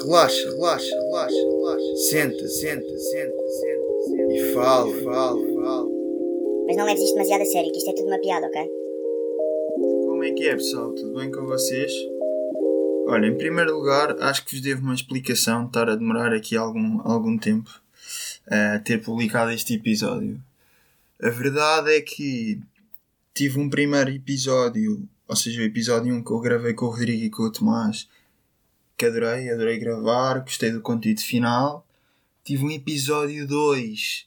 Relaxa, relaxa, relaxa, relaxa. Senta, senta, senta, senta, senta. E fala, fala, fala. Mas não leves isto demasiado a sério, que isto é tudo uma piada, ok? Como é que é, pessoal? Tudo bem com vocês? Olha, em primeiro lugar, acho que vos devo uma explicação de estar a demorar aqui algum, algum tempo a ter publicado este episódio. A verdade é que tive um primeiro episódio, ou seja, o episódio 1 que eu gravei com o Rodrigo e com o Tomás, que adorei, adorei gravar, gostei do conteúdo final. Tive um episódio 2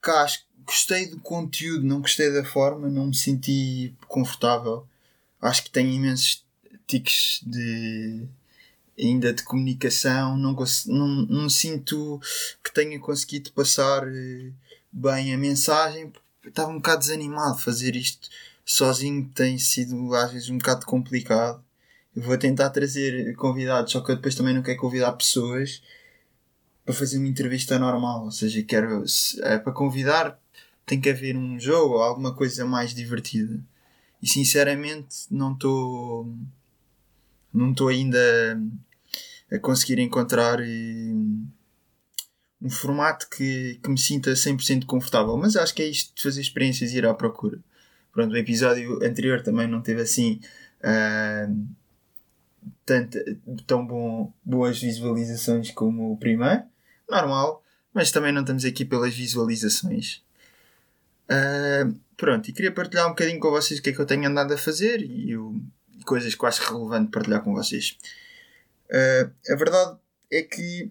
que acho que gostei do conteúdo, não gostei da forma, não me senti confortável. Acho que tenho imensos tiques de ainda de comunicação, não, não, não sinto que tenha conseguido passar eh, bem a mensagem. Estava um bocado desanimado fazer isto sozinho, tem sido às vezes um bocado complicado. Vou tentar trazer convidados, só que eu depois também não quero convidar pessoas para fazer uma entrevista normal. Ou seja, quero, é, para convidar tem que haver um jogo ou alguma coisa mais divertida. E sinceramente não estou não estou ainda a conseguir encontrar eh, um formato que, que me sinta 100% confortável. Mas acho que é isto de fazer experiências e ir à procura. Pronto, o episódio anterior também não teve assim uh, tanto, tão bom, boas visualizações como o primeiro. Normal, mas também não estamos aqui pelas visualizações. Uh, pronto, e queria partilhar um bocadinho com vocês o que é que eu tenho andado a fazer e, eu, e coisas que eu acho relevante partilhar com vocês. Uh, a verdade é que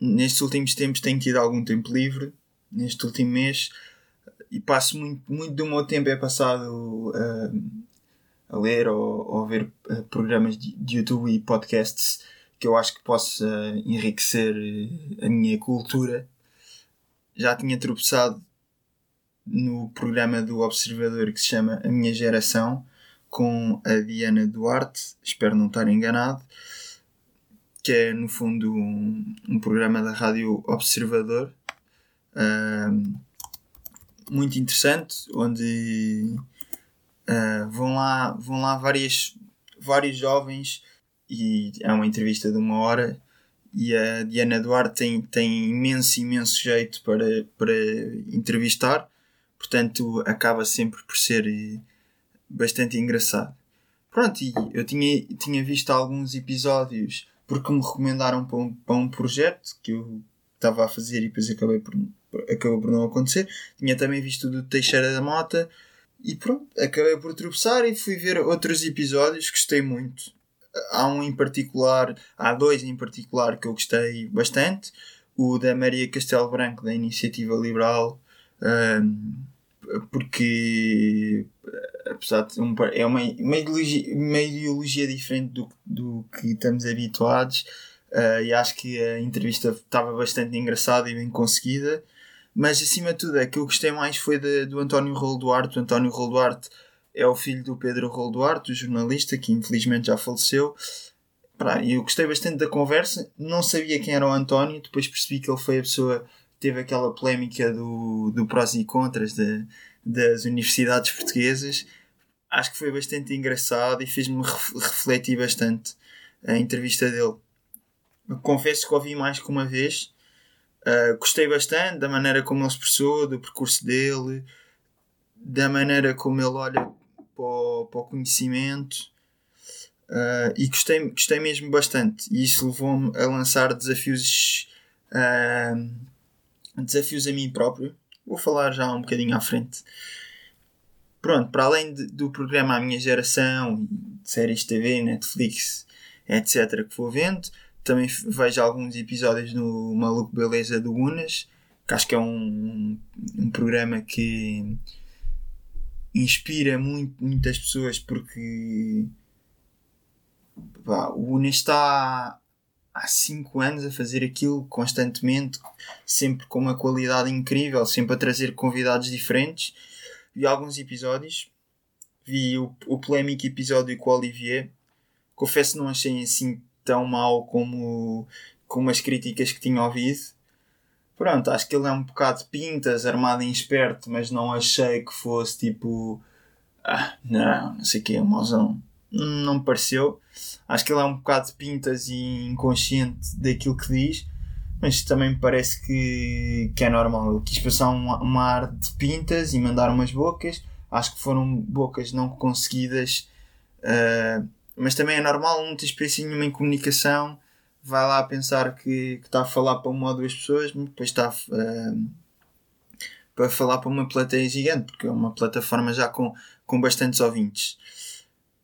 nestes últimos tempos tenho tido algum tempo livre, neste último mês, e passo muito, muito do meu tempo é passado uh, a ler ou, ou ver uh, programas de, de, YouTube e podcasts que eu acho que possa enriquecer a minha cultura. Já tinha tropeçado no programa do Observador que se chama A Minha Geração, com a Diana Duarte, espero não estar enganado, que é no fundo um, um programa da Rádio Observador. Uh, muito interessante, onde uh, vão lá, vão lá várias, vários jovens e é uma entrevista de uma hora e a Diana Duarte tem, tem imenso, imenso jeito para, para entrevistar, portanto acaba sempre por ser eh, bastante engraçado. Pronto, e eu tinha, tinha visto alguns episódios porque me recomendaram para um, para um projeto que eu estava a fazer e depois acabei por, acabou por não acontecer. Tinha também visto do Teixeira da Mota e pronto, acabei por tropeçar e fui ver outros episódios, gostei muito. Há um em particular, há dois em particular que eu gostei bastante. O da Maria Castelo Branco, da Iniciativa Liberal, um, porque apesar de um, é uma, uma, ideologia, uma ideologia diferente do, do que estamos habituados uh, e acho que a entrevista estava bastante engraçada e bem conseguida mas acima de tudo é que eu gostei mais foi de, do António Rolo Duarte o António Rolo Duarte é o filho do Pedro Rolo Duarte, o jornalista que infelizmente já faleceu e eu gostei bastante da conversa não sabia quem era o António depois percebi que ele foi a pessoa teve aquela polémica do, do prós e contras de, das universidades portuguesas. Acho que foi bastante engraçado e fez-me refletir bastante a entrevista dele. confesso que ouvi mais que uma vez. Uh, gostei bastante da maneira como ele expressou, do percurso dele, da maneira como ele olha para o, para o conhecimento. Uh, e gostei, gostei mesmo bastante. E isso levou-me a lançar desafios uh, desafios a mim próprio. Vou falar já um bocadinho à frente. Pronto, para além de, do programa A Minha Geração, séries TV, Netflix, etc., que vou vendo, também vejo alguns episódios no Maluco Beleza do Unas, que acho que é um, um programa que inspira muito, muitas pessoas porque pá, o Unas está há 5 anos a fazer aquilo constantemente, sempre com uma qualidade incrível, sempre a trazer convidados diferentes. Vi alguns episódios, vi o, o polémico episódio com o Olivier. Confesso que não achei assim tão mal como, como as críticas que tinha ouvido. Pronto, acho que ele é um bocado pintas, armado em esperto, mas não achei que fosse tipo. Ah, não, não sei o que, é mauzão. não me pareceu. Acho que ele é um bocado pintas e inconsciente daquilo que diz, mas também me parece que, que é normal. Ele quis passar um, uma ar de pintas e mandar umas bocas. Acho que foram bocas não conseguidas, uh, mas também é normal, não ter experiência nenhuma em comunicação. Vai lá pensar que, que está a falar para uma ou duas pessoas, depois está uh, para falar para uma plateia gigante, porque é uma plataforma já com, com bastantes ouvintes.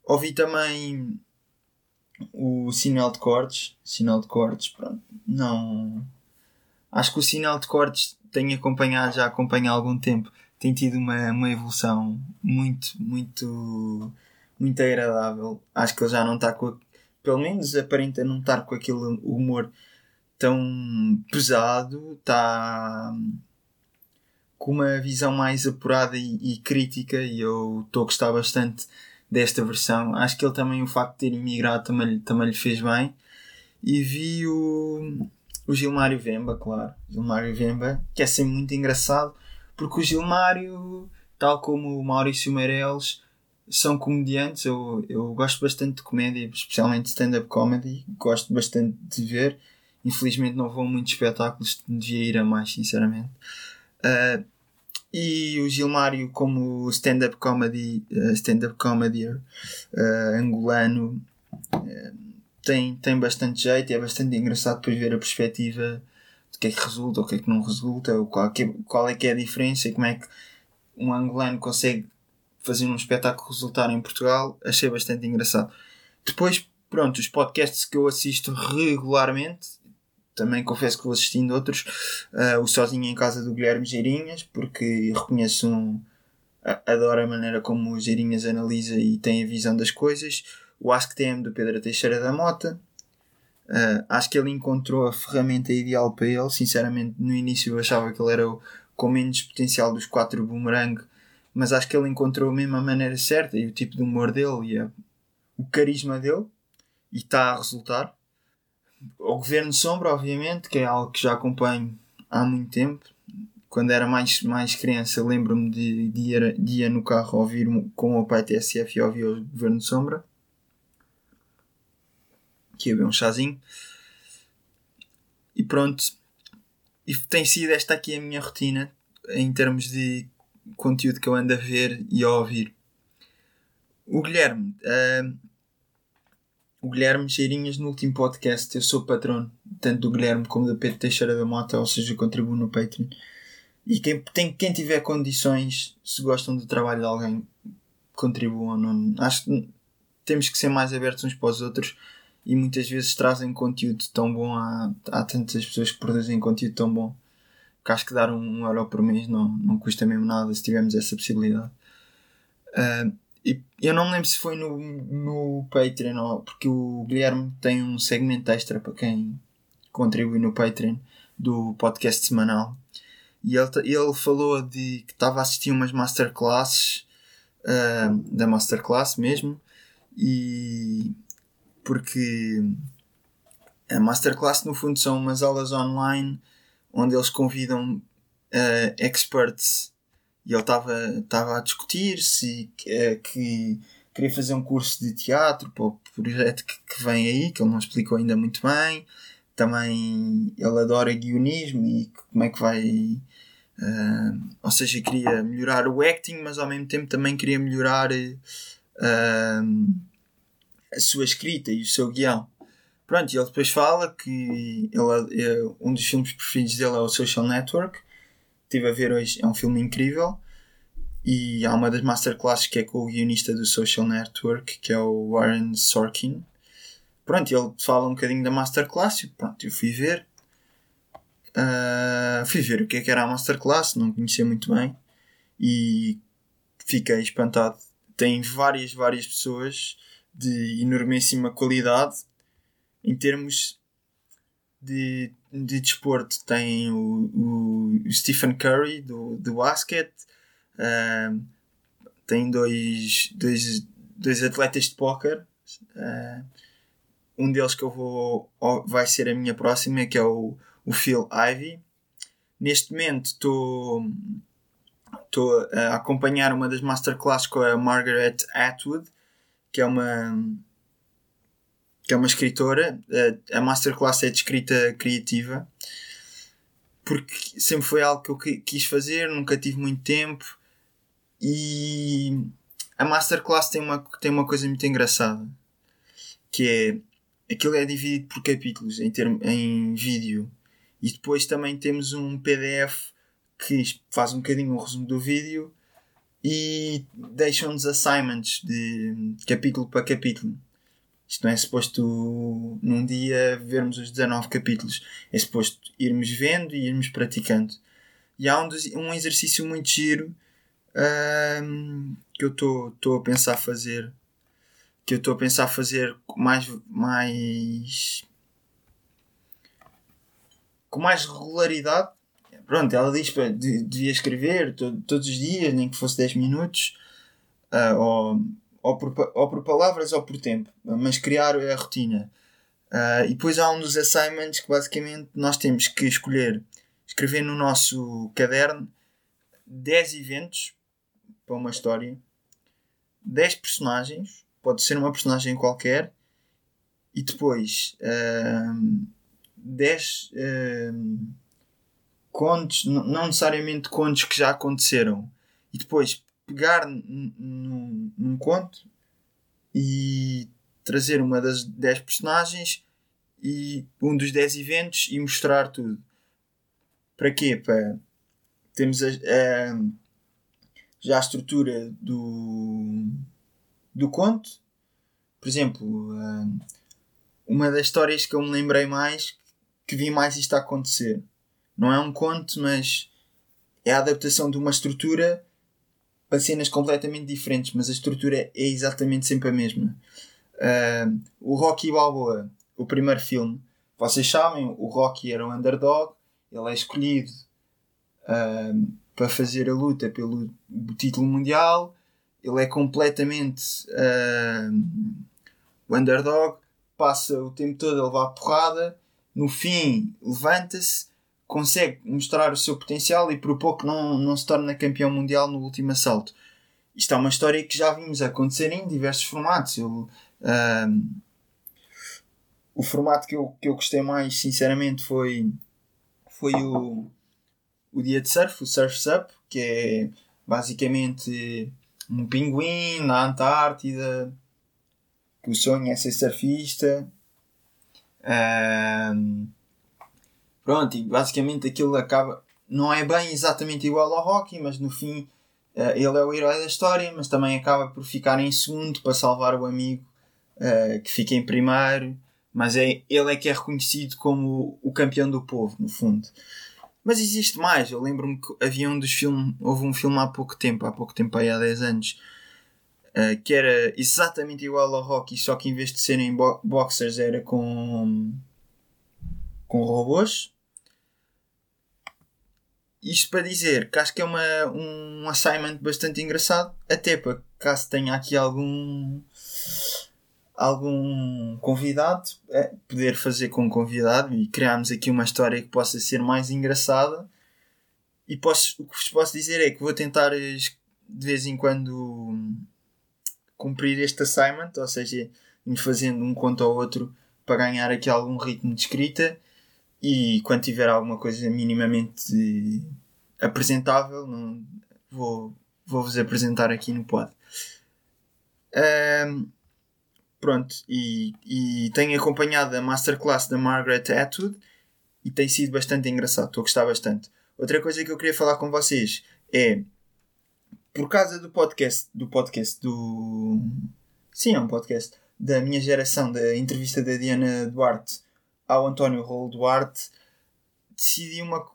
Ouvi também o sinal de cortes. Sinal de cortes, pronto. Não. Acho que o sinal de cortes tenho acompanhado, já acompanha há algum tempo. Tem tido uma, uma evolução muito, muito, muito agradável. Acho que ele já não está com. Pelo menos aparenta não estar com aquele humor tão pesado. Está com uma visão mais apurada e, e crítica e eu estou a gostar bastante desta versão. Acho que ele também, o facto de ter imigrado também, também lhe fez bem. E vi o, o Gilmário Vemba, claro. Gilmário Vemba, que é sempre muito engraçado, porque o Gilmário, tal como o Maurício Meireles, são comediantes. Eu, eu gosto bastante de comédia, especialmente stand-up comedy. Gosto bastante de ver. Infelizmente não vou a muitos espetáculos, devia ir a mais, sinceramente. Uh, e o Gilmário, como stand-up comedy, uh, stand-up comedy uh, angolano, tem, tem bastante jeito, é bastante engraçado depois ver a perspectiva do que é que resulta, o que é que não resulta, qual, que, qual é que é a diferença e como é que um angolano consegue fazer um espetáculo resultar em Portugal. Achei bastante engraçado. Depois, pronto, os podcasts que eu assisto regularmente, também confesso que vou assistindo outros. Uh, o Sozinho em Casa do Guilherme Geirinhas, porque reconheço um. Adoro a maneira como o Geirinhas analisa e tem a visão das coisas. O Ask TM do Pedro Teixeira da Mota. Uh, acho que ele encontrou a ferramenta ideal para ele. Sinceramente, no início eu achava que ele era o com menos potencial dos quatro boomerang, mas acho que ele encontrou mesmo a maneira certa e o tipo de humor dele e a, o carisma dele e está a resultar o Governo Sombra, obviamente, que é algo que já acompanho há muito tempo. Quando era mais, mais criança, lembro-me de, de, de no carro ouvir com o pai TSF e ouvir o Governo Sombra. Que ia beber um chazinho. E pronto. E tem sido esta aqui a minha rotina em termos de conteúdo que eu ando a ver e a ouvir. O Guilherme. Uh, o Guilherme Cheirinhas no último podcast. Eu sou patrono tanto do Guilherme como do Pedro Teixeira da Mota, ou seja, contribuo no Patreon. E quem, tem, quem tiver condições, se gostam do trabalho de alguém, contribuam. Não, acho que temos que ser mais abertos uns para os outros e muitas vezes trazem conteúdo tão bom. Há, há tantas pessoas que produzem conteúdo tão bom que acho que dar um euro por mês não, não custa mesmo nada se tivermos essa possibilidade. Uh, e eu não me lembro se foi no, no Patreon, ou, porque o Guilherme tem um segmento extra para quem contribui no Patreon do podcast semanal. E ele, ele falou de que estava a assistir umas masterclasses, uh, da masterclass mesmo, e porque a masterclass no fundo são umas aulas online onde eles convidam uh, experts e ele estava a discutir se uh, que queria fazer um curso de teatro para o projeto que, que, vem aí, que ele não explicou ainda muito bem. Também ele adora guionismo e como é que vai. Uh, ou seja, queria melhorar o acting, mas ao mesmo tempo também queria melhorar uh, a sua escrita e o seu guião. Pronto, e ele depois fala que ele, um dos filmes preferidos dele é o Social Network estive a ver hoje, é um filme incrível. E há uma das masterclasses que é com o guionista do Social Network, que é o Warren Sorkin. Pronto, ele fala um bocadinho da masterclass pronto, eu fui ver. Uh, fui ver o que é que era a masterclass, não conhecia muito bem. E fiquei espantado. Tem várias, várias pessoas de enormíssima qualidade em termos de, de desporto tem o, o Stephen Curry do, do basquete, uh, tem dois, dois, dois atletas de póquer. Uh, um deles que eu vou vai ser a minha próxima, que é o, o Phil Ivey. Neste momento estou estou a acompanhar uma das masterclasses com a Margaret Atwood, que é uma que é uma escritora. A, masterclass é de escrita criativa porque sempre foi algo que eu quis fazer, nunca tive muito tempo e a masterclass tem uma, tem uma coisa muito engraçada que é aquilo é dividido por capítulos em, termo, em vídeo e depois também temos um PDF que faz um bocadinho um resumo do vídeo e deixam-nos assignments de capítulo para capítulo. Isto não é suposto num dia vermos os 19 capítulos. É suposto irmos vendo e irmos praticando. E há um, um exercício muito giro um, que eu estou a pensar fazer. Que eu estou a pensar fazer mais, mais. com mais regularidade. Pronto, ela diz que devia escrever todo, todos os dias, nem que fosse 10 minutos. Uh, ou ou por, ou por palavras ou por tempo, mas criar a rotina. Uh, e depois há um dos assignments que basicamente nós temos que escolher, escrever no nosso caderno 10 eventos para uma história, 10 personagens, pode ser uma personagem qualquer, e depois uh, 10 uh, contos, não necessariamente contos que já aconteceram, e depois pegar num, num conto e trazer uma das 10 personagens e um dos 10 eventos e mostrar tudo. Para quê? Para temos a, a, já a estrutura do, do conto. Por exemplo, uma das histórias que eu me lembrei mais, que vi mais isto a acontecer. Não é um conto, mas é a adaptação de uma estrutura para cenas completamente diferentes, mas a estrutura é exatamente sempre a mesma. Uh, o Rocky Balboa, o primeiro filme, vocês sabem, o Rocky era um underdog, ele é escolhido uh, para fazer a luta pelo título mundial, ele é completamente uh, o underdog, passa o tempo todo a levar porrada, no fim levanta-se consegue mostrar o seu potencial e por pouco não, não se torna campeão mundial no último assalto. Isto é uma história que já vimos acontecer em diversos formatos. Eu, um, o formato que eu, que eu gostei mais, sinceramente, foi, foi o, o dia de surf, o Surf's Up, que é basicamente um pinguim na Antártida, que o sonho é ser surfista. Um, Pronto, e basicamente aquilo acaba. Não é bem exatamente igual ao Rocky, mas no fim uh, ele é o herói da história, mas também acaba por ficar em segundo para salvar o amigo uh, que fica em primeiro. Mas é, ele é que é reconhecido como o, campeão do povo, no fundo. Mas existe mais. Eu lembro-me que havia um dos filmes. Houve um filme há pouco tempo, há pouco tempo, aí há 10 anos, uh, que era exatamente igual ao Rocky, só que em vez de serem bo boxers era com. com robôs. Isto para dizer que acho que é uma, um assignment bastante engraçado, até para caso tenha aqui algum algum convidado, é, poder fazer com um convidado e criarmos aqui uma história que possa ser mais engraçada. E posso, o que vos posso dizer é que vou tentar de vez em quando cumprir este assignment, ou seja, ir fazendo um conto ao outro para ganhar aqui algum ritmo de escrita e quando tiver alguma coisa minimamente apresentável, não, vou, vou-vos apresentar aqui no pod. Um, pronto, e, e tenho acompanhado a masterclass da Margaret Atwood e tem sido bastante engraçado, estou a gostar bastante. Outra coisa que eu queria falar com vocês é por causa do podcast, do podcast do. Sim, é um podcast da minha geração, da entrevista da Diana Duarte ao António Rolo Duarte, decidi uma.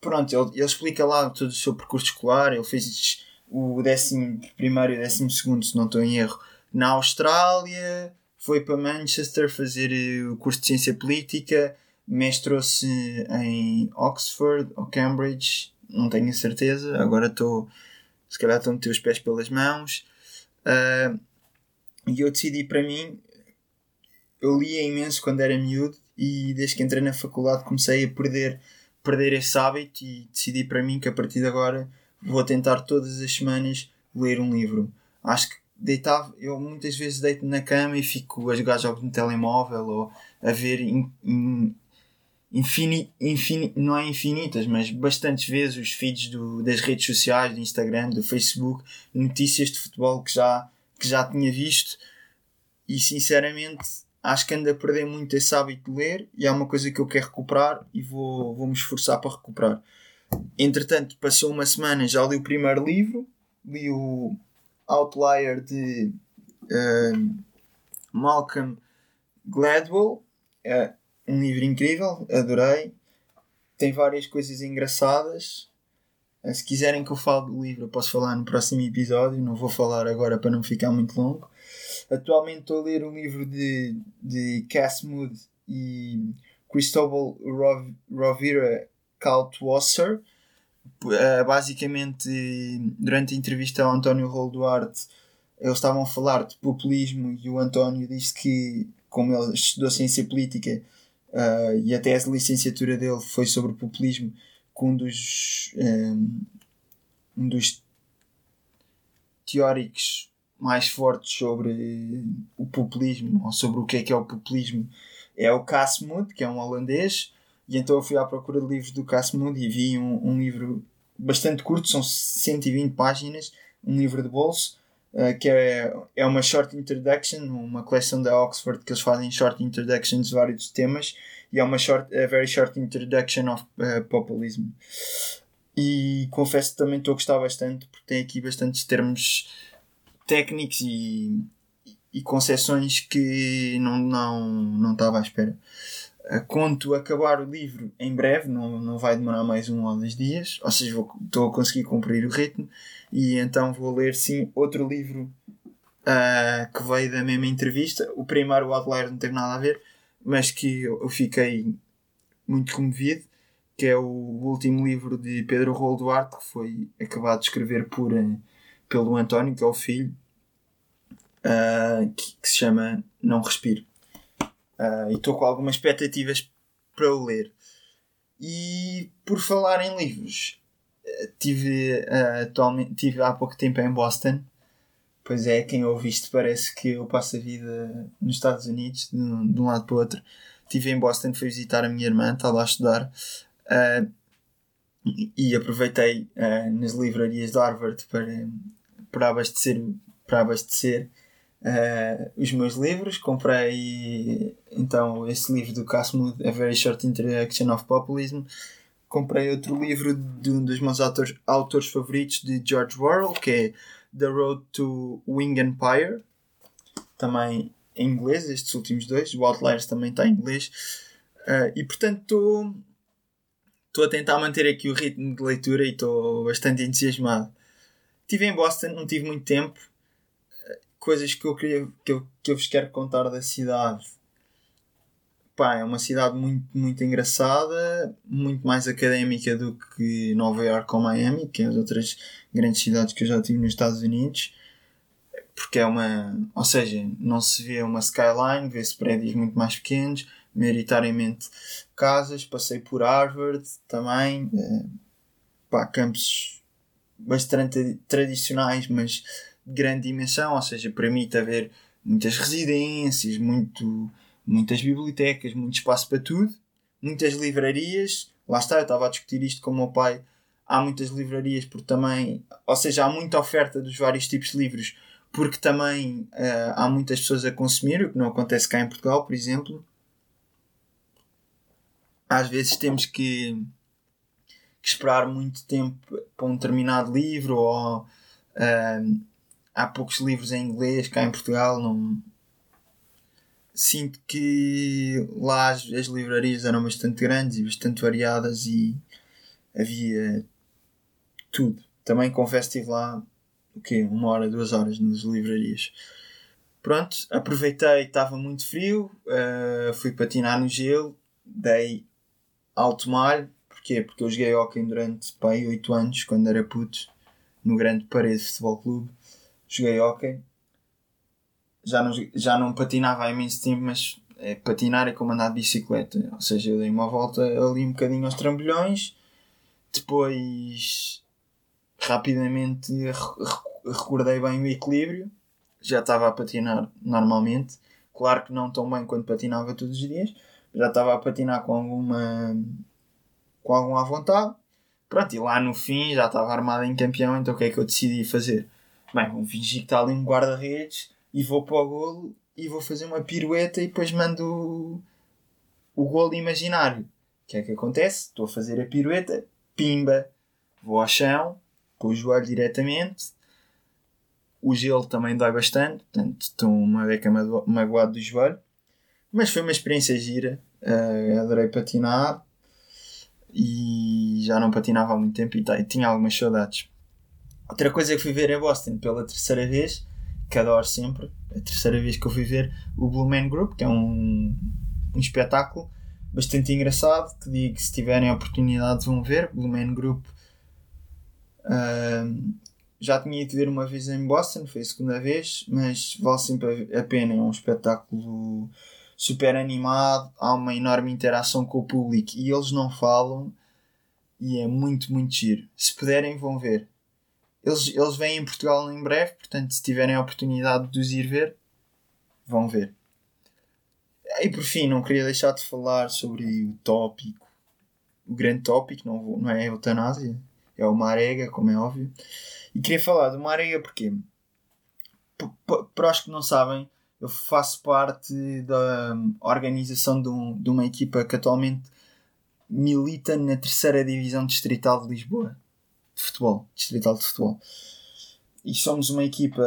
Pronto, ele, ele explica lá todo o seu percurso escolar. Ele fez o décimo primeiro e o décimo segundo, se não estou em erro, na Austrália. Foi para Manchester fazer eh, o curso de Ciência Política. Mestrou-se em Oxford ou Cambridge, não tenho certeza. Agora estou. Se calhar estão a meter os pés pelas mãos. Uh, e eu decidi para mim. Eu lia imenso quando era miúdo e desde que entrei na faculdade comecei a perder, perder esse hábito e decidi para mim que a partir de agora vou tentar todas as semanas ler um livro. Acho que deitava, eu muitas vezes deito na cama e fico a jogar jogos no telemóvel ou a ver in, in, infini, infini, não é infinitas, mas bastantes vezes os feeds do, das redes sociais, do Instagram, do Facebook, notícias de futebol que já, que já tinha visto e sinceramente acho que ando a perder muito esse hábito de ler e é uma coisa que eu quero recuperar e vou, vou me esforçar para recuperar. Entretanto, passou uma semana, já li o primeiro livro, li o Outlier de uh, Malcolm Gladwell. É um livro incrível, adorei. Tem várias coisas engraçadas. Eh, se quiserem que eu fale do livro, eu posso falar no próximo episódio. Não vou falar agora para não ficar muito longo. Atualmente estou a ler um livro de, de Cass Mood e Cristóbal Rovira Kaltwasser. Uh, basicamente, durante a entrevista ao António Rol Duarte, eles estavam a falar de populismo e o António disse que, como ele estudou ciência política uh, e até a licenciatura dele foi sobre populismo, que um dos, um, eh, um dos teóricos mais fortes sobre o populismo ou sobre o que é que é o populismo é o Casmund, que é um holandês e então eu fui à procura de livros do Casmund e vi um, um livro bastante curto, são 120 páginas, um livro de bolso, uh, que é, é uma short introduction, uma coleção da Oxford que eles fazem short introductions de vários temas, e é uma short, a very short introduction of uh, populism. E confesso que também estou a gostar bastante, porque tem aqui bastantes termos técnicos e, e concessões que não, não, não estava à espera. Conto acabar o livro em breve, não, não vai demorar mais um ou dois dias, ou seja, vou, estou a conseguir cumprir o ritmo e então vou ler sim outro livro uh, que veio da mesma entrevista. O primeiro, o Outlier, não teve nada a ver, mas que eu, fiquei muito comovido, que é o último livro de Pedro Rolo Duarte, que foi acabado de escrever por, uh, pelo António, que é o filho, uh, que, que se chama Não Respiro. Uh, e estou com algumas expectativas para o ler. E por falar em livros, ah, tive, uh, atualmente, tive há pouco tempo em Boston. Pois é, quem ouve isto parece que eu passo a vida nos Estados Unidos, de, de um lado para o outro. Estive em Boston, fui visitar a minha irmã, estava lá a estudar. Uh, e aproveitei nas livrarias de Harvard para, para abastecer, para abastecer uh, os meus livros. Comprei então esse livro do Casmud, A Very Short Introduction of Populism. Comprei outro livro de um dos meus autores, autores favoritos de George Orwell, que é The Road to Wing Empire. Também em inglês, estes últimos dois. O Outliers também está em inglês. Uh, e portanto estou a tentar manter aqui o ritmo de leitura e estou bastante entusiasmado. Estive em Boston, não tive muito tempo, coisas que eu queria que eu, que eu vos quero contar da cidade. Pá, é uma cidade muito, muito engraçada, muito mais académica do que Nova York ou Miami, que é as outras grandes cidades que eu já tive nos Estados Unidos. Porque é uma. Ou seja, não se vê uma skyline, vê-se prédios muito mais pequenos, maioritariamente casas. Passei por Harvard também. É, pá, campos bastante tradicionais, mas de grande dimensão, ou seja, permite haver muitas residências, muito, muitas bibliotecas, muito espaço para tudo, muitas livrarias. Lá está, eu estava a discutir isto com o meu pai. Há muitas livrarias porque também, ou seja, há muita oferta dos vários tipos de livros porque também uh, há muitas pessoas a consumir, o que não acontece cá em Portugal, por exemplo. Às vezes temos que, que esperar muito tempo para um determinado livro ou uh, há poucos livros em inglês cá em Portugal. Não... Sinto que lá as, as livrarias eram bastante grandes e bastante variadas e havia tudo. Também confesso que estive lá o quê? Uma hora, duas horas nas livrarias. Pronto, aproveitei, estava muito frio, uh, fui patinar no gelo, dei alto malho. Porquê? Porque eu joguei hockey durante pai, 8 anos, quando era puto, no Grande Parede Futebol Clube joguei hockey. Já não, já não patinava há imenso tempo, mas é, patinar é como andar de bicicleta. Ou seja, eu dei uma volta ali um bocadinho aos trambolhões, depois rapidamente recordei bem o equilíbrio já estava a patinar normalmente. Claro que não tão bem quanto patinava todos os dias, já estava a patinar com alguma com alguma vontade. Pronto, e lá no fim já estava armado em campeão, então o que é que eu decidi fazer? Bem, vou fingir que está ali um guarda-redes e vou para o golo e vou fazer uma pirueta e depois mando o, o golo imaginário. O que é que acontece? Estou a fazer a pirueta, pimba, vou ao chão, com o joelho diretamente. O gelo também dói bastante, portanto estou uma beca magoado do joelho. Mas foi uma experiência gira, uh, adorei patinar e já não patinava há muito tempo e, e tinha algumas saudades. Outra coisa que fui ver é Boston pela terceira vez, que adoro sempre, a terceira vez que eu fui ver o Blue Man Group, que é um, um espetáculo bastante engraçado, que digo se tiverem a oportunidade vão ver, Blue Man Group. Uh, já tinha ido ver uma vez em Boston, foi a segunda vez, mas vale sempre a pena, é um espetáculo super animado, há uma enorme interação com o público e eles não falam e é muito, muito giro. Se puderem, vão ver. Eles, eles vêm em Portugal em breve, portanto, se tiverem a oportunidade de os ir ver, vão ver. E por fim, não queria deixar de falar sobre o tópico, o grande tópico, não, vou, não é a eutanásia, é o Marega, como é óbvio. E queria falar do Marega porque, para os que não sabem, eu faço parte da organização de, um, de uma equipa que atualmente milita na terceira divisão distrital de Lisboa de futebol, distrital de futebol. E somos uma equipa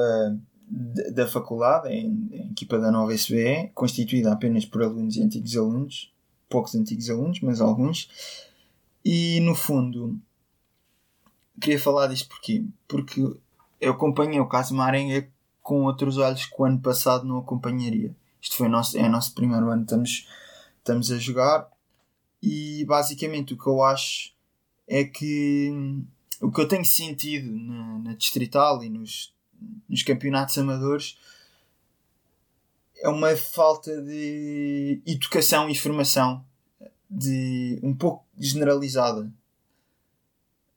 da faculdade, a equipa da nova SBE, constituída apenas por alunos e antigos alunos, poucos antigos alunos, mas alguns. E no fundo, queria falar disto porquê? Porque eu acompanhei o caso Marenga com outros olhos que o ano passado não acompanharia. Isto foi nosso, é o nosso primeiro ano, estamos, estamos a jogar e basicamente o que eu acho é que o que eu tenho sentido na, na Distrital e nos, nos campeonatos amadores é uma falta de educação e formação de um pouco generalizada.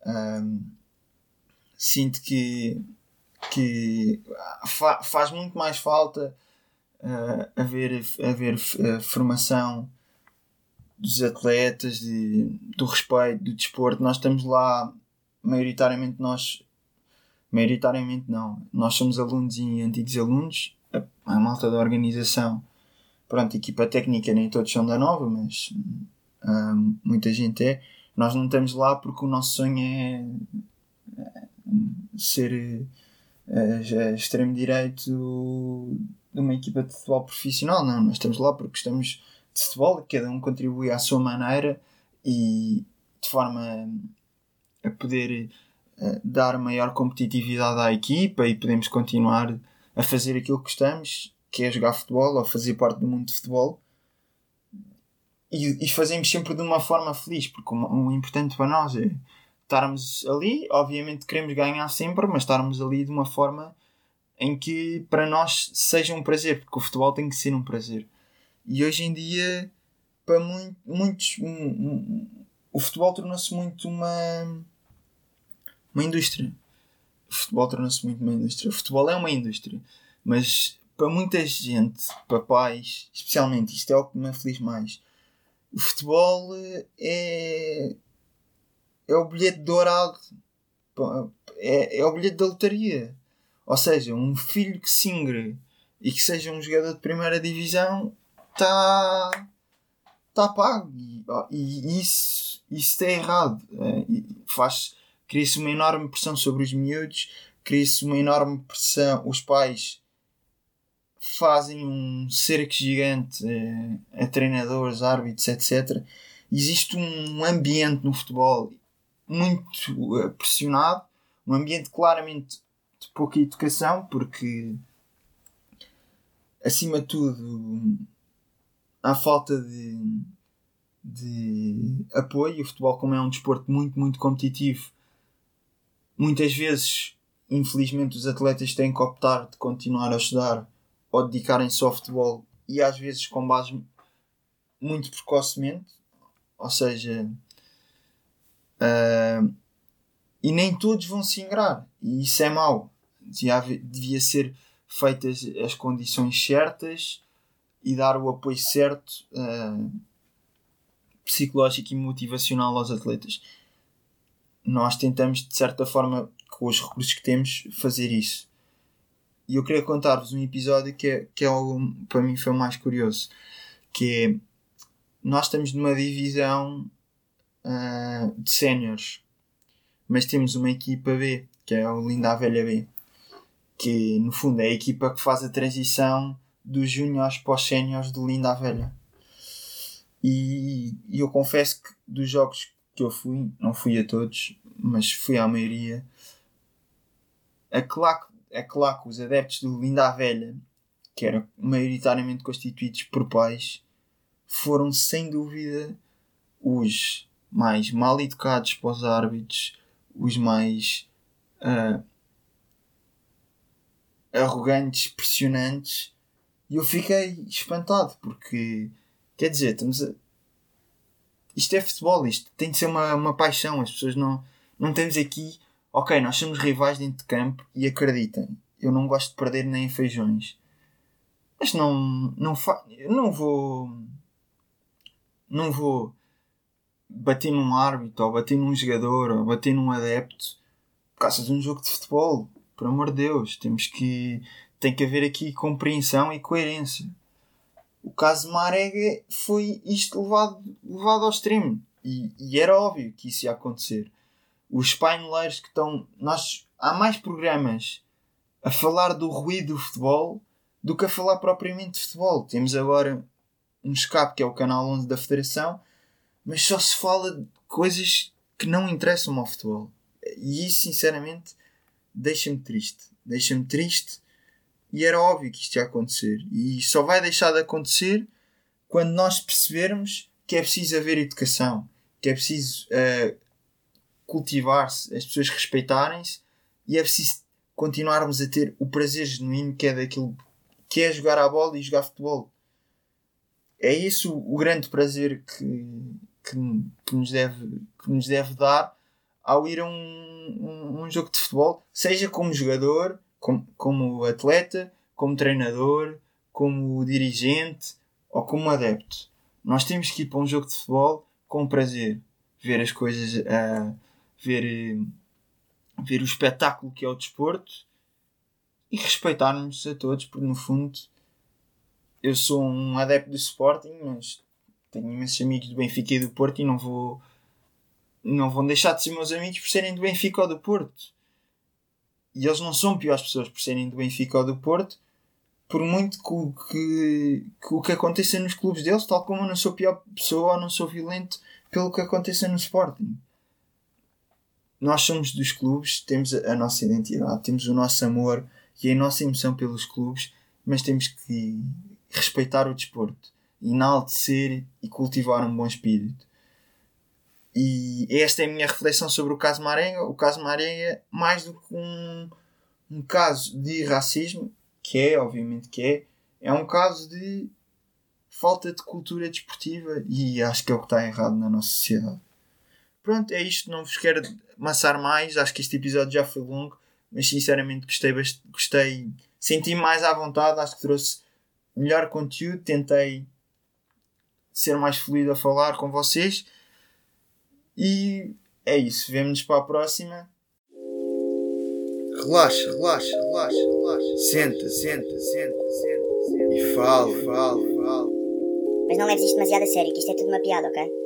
Um, sinto que que fa faz muito mais falta uh, haver, haver uh, formação dos atletas, de, do respeito, do desporto. Nós estamos lá, maioritariamente nós, maioritariamente não, nós somos alunos e antigos alunos, a, a malta da organização, pronto, equipa técnica nem todos são da nova, mas uh, muita gente é. Nós não estamos lá porque o nosso sonho é, é ser uh, extremo direito de uma equipa de futebol profissional, não, nós estamos lá porque gostamos de futebol, cada um contribui à sua maneira e de forma a poder uh, dar maior competitividade à equipa e podemos continuar a fazer aquilo que gostamos, que é jogar futebol ou fazer parte do mundo de futebol. E, e fazemos sempre de uma forma feliz, porque o, o importante para nós é estarmos ali, obviamente queremos ganhar sempre, mas estarmos ali de uma forma em que para nós seja um prazer, porque o futebol tem que ser um prazer. E hoje em dia, para muito, muitos, um, um, o futebol tornou-se muito uma, uma indústria. O futebol tornou-se muito uma indústria. O futebol é uma indústria, mas para muita gente, para pais, especialmente, isto é o que me aflige mais. O futebol é é o bilhete dourado. É, é o bilhete da lotaria. Ou seja, um filho que se ingre e que seja um jogador de primeira divisão está tá pago. E, e isso, isso está errado. É, faz, cria-se uma enorme pressão sobre os miúdos, cria-se uma enorme pressão. Os pais fazem um cerco gigante a, a treinadores, árbitros, etc. Existe um ambiente no futebol muito eh, pressionado, um ambiente claramente de pouca educação, porque acima de tudo há falta de, de apoio. O futebol, como é um desporto muito, muito competitivo, muitas vezes, infelizmente, os atletas têm que optar de continuar a estudar ou dedicarem-se ao futebol e às vezes com base muito precocemente, ou seja, Uh, e nem todos vão se ingrar. E isso é mau. Devia, devia ser feitas as condições certas e dar o apoio certo uh, psicológico e motivacional aos atletas. Nós tentamos, de certa forma, com os recursos que temos, fazer isso. E eu queria contar-vos um episódio que é, que é algo, para mim foi o mais curioso, que é, nós estamos numa divisão uh, de séniores, mas temos uma equipa B, que é o Linda Velha B, que no fundo é a equipa que faz a transição dos júniores para os séniores do Linda Velha. E, e eu confesso que dos jogos que eu fui, não fui a todos, mas fui à maioria, é claro, é claro que os adeptos do Linda Velha, que eram maioritariamente constituídos por pais, foram sem dúvida os mais mal educados para os árbitros, os mais uh, arrogantes, pressionantes. E eu fiquei espantado porque, quer dizer, estamos a... isto é futebol, isto tem de ser uma, uma paixão. As pessoas não, não temos aqui, ok, nós somos rivais dentro de campo e acreditem, eu não gosto de perder nem feijões, mas não, não, fa... eu não vou, não vou bater num árbitro ou bater num jogador ou bater num adepto por causa de um jogo de futebol. Por amor de Deus, temos que tem que haver aqui compreensão e coerência. O caso Marega foi isto levado, levado ao extremo. E, e era óbvio que isso ia acontecer. Os paineleiros que estão. Nós, há mais programas a falar do ruído do futebol do que a falar propriamente de futebol. Temos agora um escape que é o canal 11 da Federação, mas só se fala de coisas que não interessam ao futebol. E isso, sinceramente, deixa-me triste. Deixa-me triste e era óbvio que isto ia acontecer. E só vai deixar de acontecer quando nós percebermos que é preciso haver educação, que é preciso uh, cultivar-se, as pessoas respeitarem-se e é preciso continuarmos a ter o prazer genuíno que é daquilo que é jogar a bola e jogar futebol. É isso o grande prazer que, que, que nos, deve, que nos deve dar ao ir a um, um, um jogo de futebol, seja como jogador, como, como atleta, como treinador, como dirigente ou como adepto. Nós temos que ir para um jogo de futebol com prazer, ver as coisas, ver, ver o espetáculo que é o desporto e respeitarmos a todos, porque no fundo eu sou um adepto do Sporting, mas tenho imensos amigos do Benfica e do Porto e não vou não vão deixar de ser meus amigos por serem do Benfica ou do Porto e eles não são piores pessoas por serem do Benfica ou do Porto, por muito que o que, que, o que aconteça nos clubes deles, tal como eu não sou pior pessoa ou não sou violento pelo que aconteça no Sporting. Nós somos dos clubes, temos a, a nossa identidade, temos o nosso amor e a nossa emoção pelos clubes, mas temos que respeitar o desporto, enaltecer e cultivar um bom espírito. E esta é a minha reflexão sobre o caso Marenga. O caso Marenga, mais do que um, um caso de racismo, que é, obviamente que é, é um caso de falta de cultura desportiva e acho que é o que está errado na nossa sociedade. Pronto, é isto. Não vos quero amassar mais. Acho que este episódio já foi longo, mas sinceramente gostei, gostei senti-me mais à vontade. Acho que trouxe melhor conteúdo. Tentei ser mais fluido a falar com vocês. E é isso. Vemo-nos para a próxima. Relaxa, relaxa, relaxa, relaxa. Senta, senta, senta, senta, senta. E fala, fala, fala. Mas não leves isto demasiado a sério, que isto é tudo uma piada, ok?